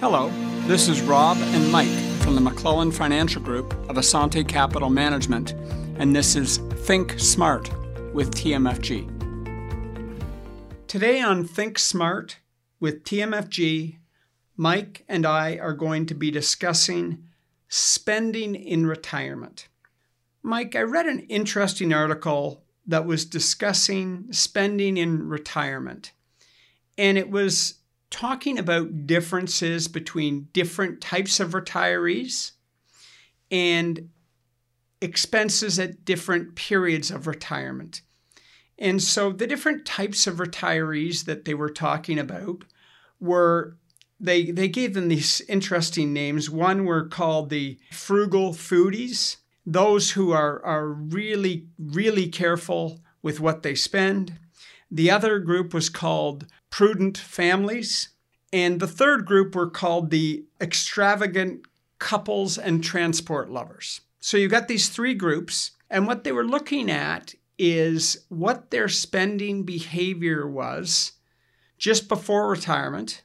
Hello, this is Rob and Mike from the McClellan Financial Group of Assante Capital Management, and this is Think Smart with TMFG. Today on Think Smart with TMFG, Mike and I are going to be discussing spending in retirement. Mike, I read an interesting article that was discussing spending in retirement, and it was talking about differences between different types of retirees and expenses at different periods of retirement. And so the different types of retirees that they were talking about were they they gave them these interesting names. One were called the frugal foodies, those who are are really really careful with what they spend. The other group was called prudent families, and the third group were called the extravagant couples and transport lovers. So you got these three groups, and what they were looking at is what their spending behavior was just before retirement,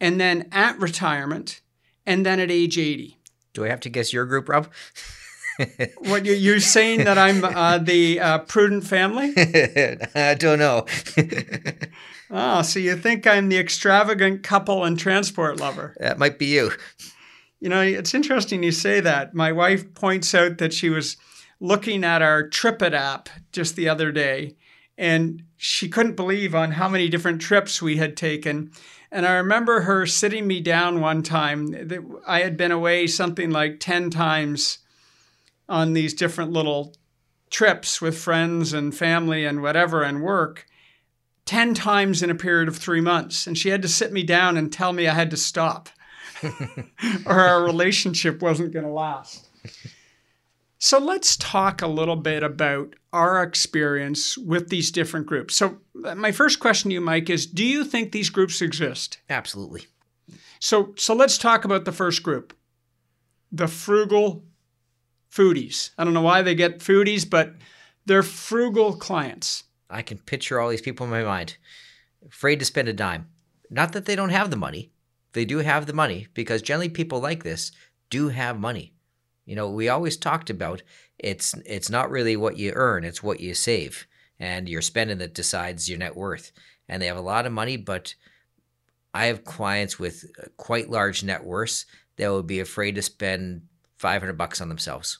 and then at retirement, and then at age 80. Do I have to guess your group, Rob? what you're saying that I'm uh, the uh, prudent family? I don't know. oh, so you think I'm the extravagant couple and transport lover? That might be you. You know, it's interesting you say that. My wife points out that she was looking at our TripIt app just the other day, and she couldn't believe on how many different trips we had taken. And I remember her sitting me down one time. That I had been away something like 10 times on these different little trips with friends and family and whatever and work 10 times in a period of three months. And she had to sit me down and tell me I had to stop or our relationship wasn't going to last. So let's talk a little bit about our experience with these different groups. So, uh, my first question to you, Mike, is do you think these groups exist? Absolutely. So, so let's talk about the first group the frugal foodies. I don't know why they get foodies, but they're frugal clients. I can picture all these people in my mind, afraid to spend a dime. Not that they don't have the money, they do have the money because generally people like this do have money. You know, we always talked about it's it's not really what you earn, it's what you save and your spending that decides your net worth. And they have a lot of money, but I have clients with quite large net worths that would be afraid to spend 500 bucks on themselves.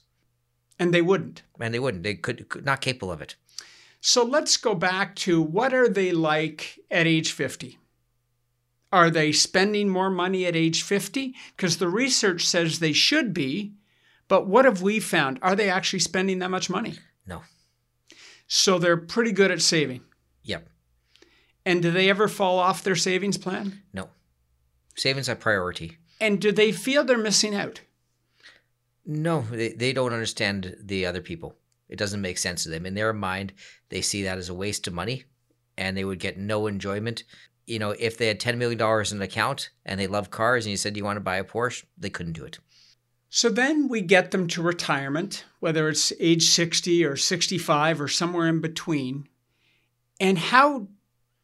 And they wouldn't. And they wouldn't. They could, could not capable of it. So let's go back to what are they like at age 50? Are they spending more money at age 50? Because the research says they should be, but what have we found? Are they actually spending that much money? No. So they're pretty good at saving. Yep. And do they ever fall off their savings plan? No. Savings are priority. And do they feel they're missing out? No, they, they don't understand the other people. It doesn't make sense to them. In their mind, they see that as a waste of money and they would get no enjoyment. You know, if they had $10 million in an account and they love cars and you said, Do you want to buy a Porsche? They couldn't do it. So then we get them to retirement, whether it's age 60 or 65 or somewhere in between. And how,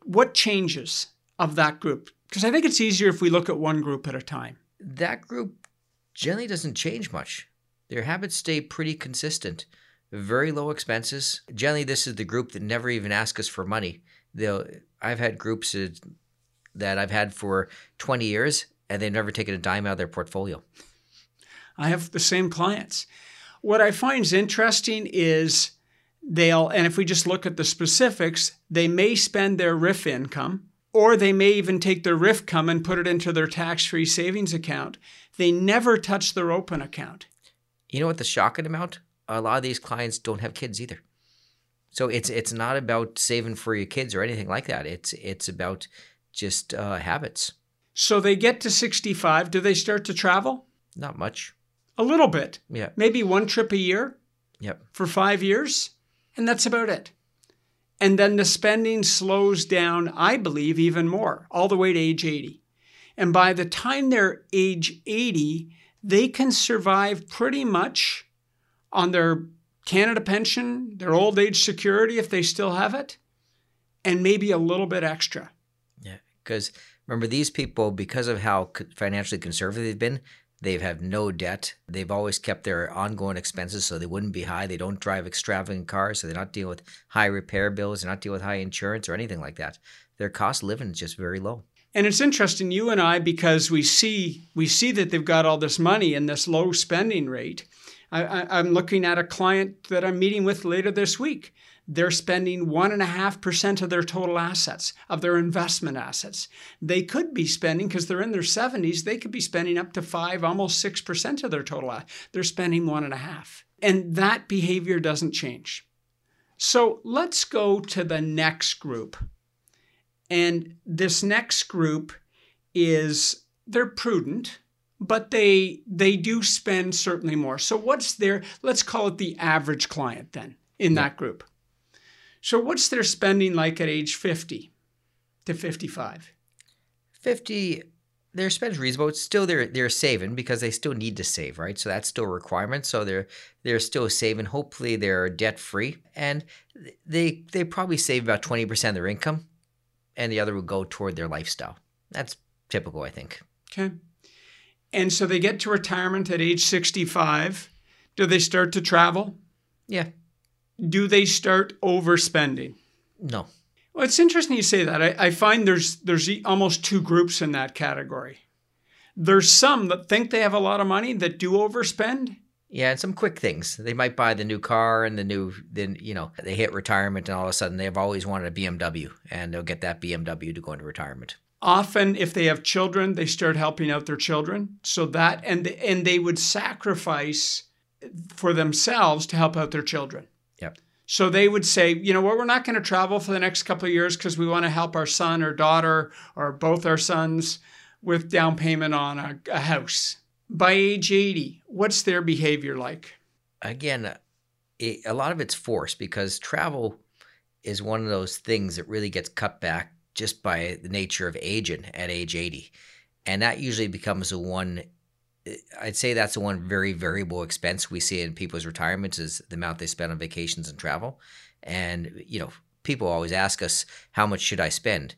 what changes of that group? Because I think it's easier if we look at one group at a time. That group generally doesn't change much. Their habits stay pretty consistent. Very low expenses. Generally, this is the group that never even ask us for money. They'll. I've had groups that I've had for 20 years, and they've never taken a dime out of their portfolio. I have the same clients. What I find is interesting is they'll, and if we just look at the specifics, they may spend their RRIF income, or they may even take their RIF come and put it into their tax free savings account. They never touch their open account. You know what the shocking amount? A lot of these clients don't have kids either. So it's it's not about saving for your kids or anything like that. It's it's about just uh, habits. So they get to 65. Do they start to travel? Not much. A little bit. Yeah. Maybe one trip a year. Yep. For five years. And that's about it. And then the spending slows down, I believe, even more, all the way to age 80. And by the time they're age 80, they can survive pretty much on their Canada pension, their old age security if they still have it, and maybe a little bit extra. Yeah, because Remember, these people, because of how financially conservative they've been, They've have no debt. They've always kept their ongoing expenses so they wouldn't be high. They don't drive extravagant cars, so they're not dealing with high repair bills. They're not dealing with high insurance or anything like that. Their cost of living is just very low. And it's interesting, you and I, because we see we see that they've got all this money and this low spending rate. I, am looking at a client that I'm meeting with later this week they're spending 1.5% of their total assets, of their investment assets. They could be spending, because they're in their 70s, they could be spending up to 5, almost 6% of their total assets. They're spending 1.5. And that behavior doesn't change. So let's go to the next group. And this next group is they're prudent, but they they do spend certainly more. So what's their let's call it the average client then in that group. So, what's their spending like at age 50 to 55? 50, their spend's reasonable. It's still they're they're saving because they still need to save, right? So that's still a requirement. So they're they're still saving. Hopefully they're debt free, and they they probably save about twenty percent of their income, and the other would go toward their lifestyle. That's typical, I think. Okay, and so they get to retirement at age sixty five. Do they start to travel? Yeah, do they start overspending? No. Well, it's interesting you say that. I, I find there's there's almost two groups in that category. There's some that think they have a lot of money that do overspend. Yeah, and some quick things. They might buy the new car and the new, then you know, they hit retirement, and all of a sudden they've always wanted a BMW, and they'll get that BMW to go into retirement. Often, if they have children, they start helping out their children. So that and and they would sacrifice for themselves to help out their children. Yep. So they would say, you know what, we're not going to travel for the next couple of years because we want to help our son or daughter or both our sons with down payment on a, a house. By age 80, what's their behavior like? Again, uh, it, a lot of it's forced because travel is one of those things that really gets cut back just by the nature of aging at age 80. And that usually becomes the one I'd say that's the one very variable expense we see in people's retirements is the amount they spend on vacations and travel. And you know, people always ask us, "How much should I spend?"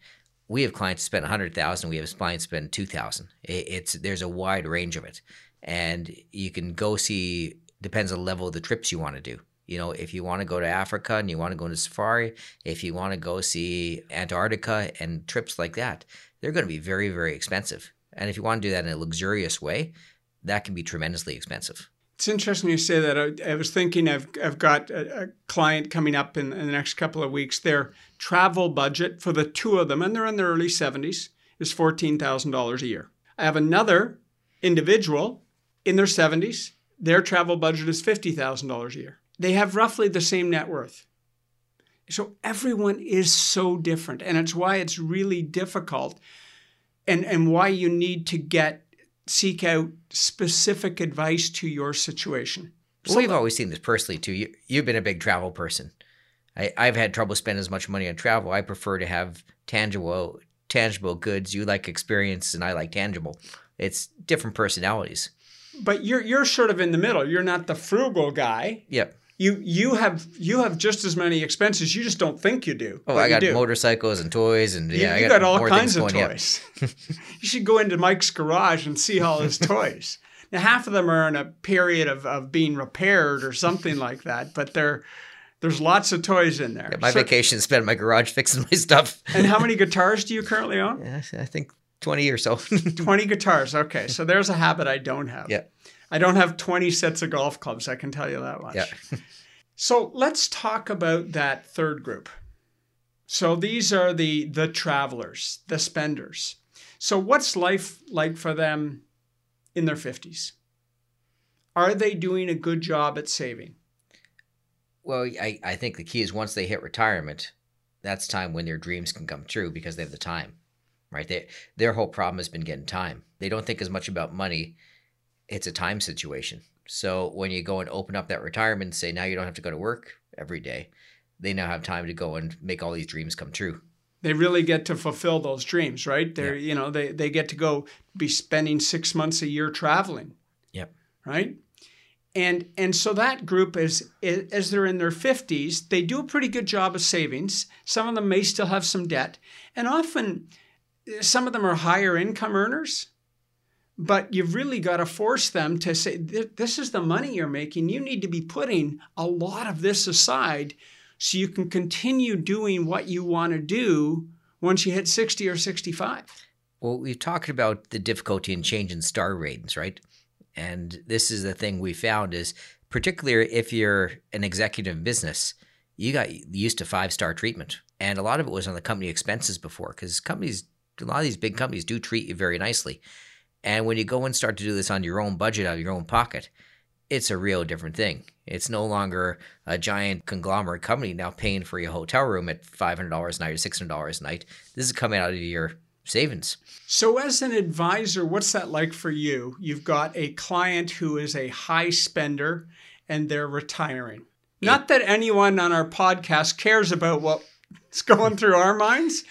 We have clients spend a hundred thousand. We have clients spend two thousand. It's there's a wide range of it, and you can go see. Depends on the level of the trips you want to do. You know, if you want to go to Africa and you want to go to safari, if you want to go see Antarctica and trips like that, they're going to be very, very expensive. And if you want to do that in a luxurious way, that can be tremendously expensive. It's interesting you say that. I, I was thinking I've, I've got a, a client coming up in, in, the next couple of weeks. Their travel budget for the two of them, and they're in their early 70s, is $14,000 a year. I have another individual in their 70s. Their travel budget is $50,000 a year. They have roughly the same net worth. So everyone is so different. And it's why it's really difficult and, and why you need to get seek out specific advice to your situation. Well, we've always seen this personally too. You, you've been a big travel person. I, I've had trouble spending as much money on travel. I prefer to have tangible tangible goods. You like experience, and I like tangible. It's different personalities. But you're you're sort of in the middle. You're not the frugal guy. Yep you you have you have just as many expenses. You just don't think you do. Oh, I got motorcycles and toys and yeah, you, I got, got all kinds of toys. you should go into Mike's garage and see all his toys. Now, half of them are in a period of, of being repaired or something like that, but they're there's lots of toys in there. Yeah, my so, vacation spent in my garage fixing my stuff. and how many guitars do you currently own? Yeah, I think 20 or so. 20 guitars. Okay. So there's a habit I don't have. Yeah. I don't have 20 sets of golf clubs, I can tell you that much. Yeah. so let's talk about that third group. So these are the the travelers, the spenders. So what's life like for them in their 50s? Are they doing a good job at saving? Well, I, I think the key is once they hit retirement, that's time when their dreams can come true because they have the time, right? They, their whole problem has been getting time. They don't think as much about money it's a time situation. So when you go and open up that retirement and say now you don't have to go to work every day, they now have time to go and make all these dreams come true. They really get to fulfill those dreams, right? They're yeah. you know, they, they get to go be spending six months a year traveling. Yep. Right? And and so that group is as they're in their 50s, they do a pretty good job of savings. Some of them may still have some debt. And often eh, some of them are higher income earners, but you've really got to force them to say, this is the money you're making. You need to be putting a lot of this aside so you can continue doing what you want to do once you hit 60 or 65. Well, we've talked about the difficulty in changing star ratings, right? And this is the thing we found is particularly if you're an executive in business, you got used to five star treatment. And a lot of it was on the company expenses before because companies, a lot of these big companies do treat you very nicely. And when you go and start to do this on your own budget, out of your own pocket, it's a real different thing. It's no longer a giant conglomerate company now paying for your hotel room at $500 a night or $600 a night. This is coming out of your savings. So, as an advisor, what's that like for you? You've got a client who is a high spender and they're retiring. Not that anyone on our podcast cares about what's going through our minds,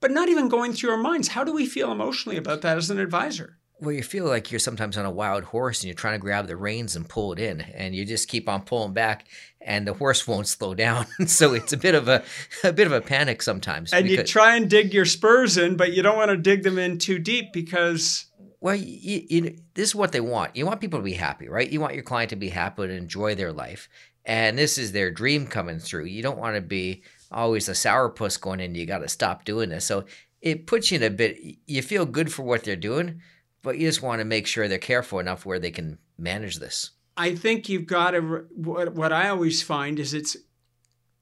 but not even going through our minds. How do we feel emotionally about that as an advisor? Well, you feel like you're sometimes on a wild horse and you're trying to grab the reins and pull it in, and you just keep on pulling back, and the horse won't slow down. so it's a bit of a a bit of a panic sometimes. And you try and dig your spurs in, but you don't want to dig them in too deep because. Well, you, you, this is what they want. You want people to be happy, right? You want your client to be happy and enjoy their life, and this is their dream coming through. You don't want to be always a sourpuss going in. You got to stop doing this. So it puts you in a bit. You feel good for what they're doing but you just want to make sure they're careful enough where they can manage this. I think you've got to. What, what I always find is it's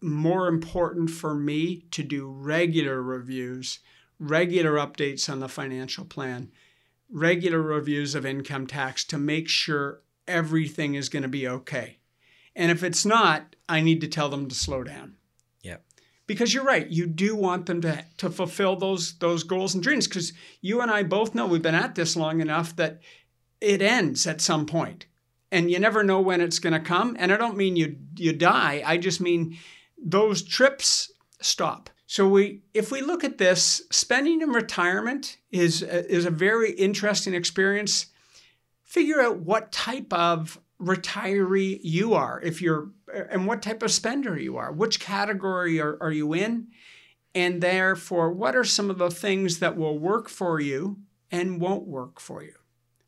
more important for me to do regular reviews, regular updates on the financial plan, regular reviews of income tax to make sure everything is going to be okay. And if it's not, I need to tell them to slow down because you're right you do want them to, to fulfill those those goals and dreams because you and i both know we've been at this long enough that it ends at some point. And you never know when it's going to come and i don't mean you you die i just mean those trips stop. So we if we look at this spending in retirement is is a very interesting experience. Figure out what type of retiree you are. If you're and what type of spender you are which category are, are you in? And therefore what are some of the things that will work for you and won't work for you?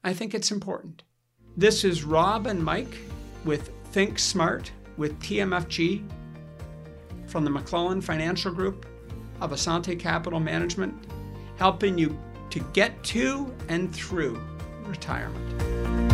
I think it's important. This is rob and mike with think smart with tmfg from the mcclellan financial group of assante capital management helping you to get to and through retirement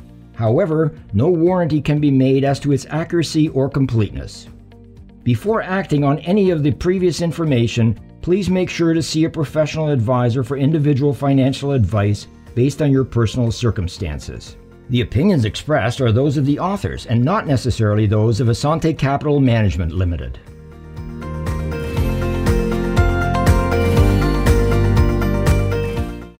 However, no warranty can be made as to its accuracy or completeness. Before acting on any of the previous information, please make sure to see a professional advisor for individual financial advice based on your personal circumstances. The opinions expressed are those of the authors and not necessarily those of Assante Capital Management Limited.